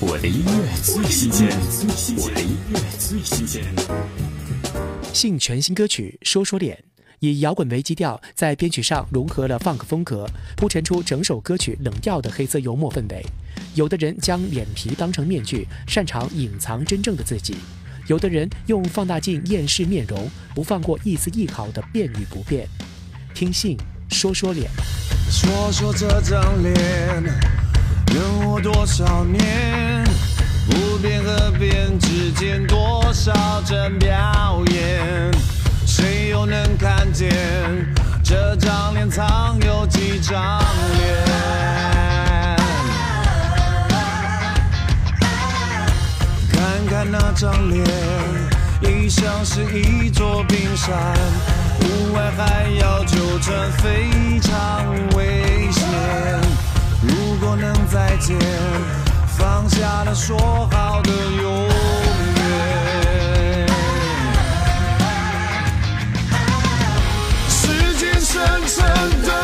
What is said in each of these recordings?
我的音乐最新鲜，我的音乐最新鲜。信全新歌曲《说说脸》，以摇滚为基调，在编曲上融合了 funk 风格，铺陈出整首歌曲冷调的黑色幽默氛围。有的人将脸皮当成面具，擅长隐藏真正的自己；有的人用放大镜验视面容，不放过一丝一毫的变与不变。听信说说脸，说说这张脸。多少年？不变和边之间多少真表演？谁又能看见这张脸藏有几张脸？看看那张脸，一像是一座冰山，屋外还要纠正，非放下了说好的永远。时间深深的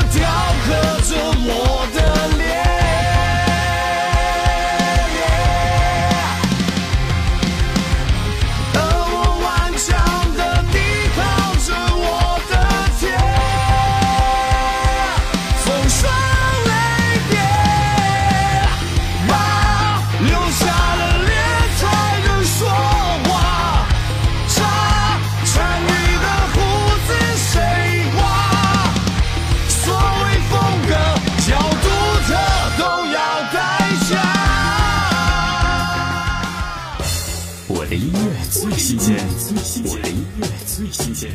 我的音乐最新鲜，我的音乐最新鲜。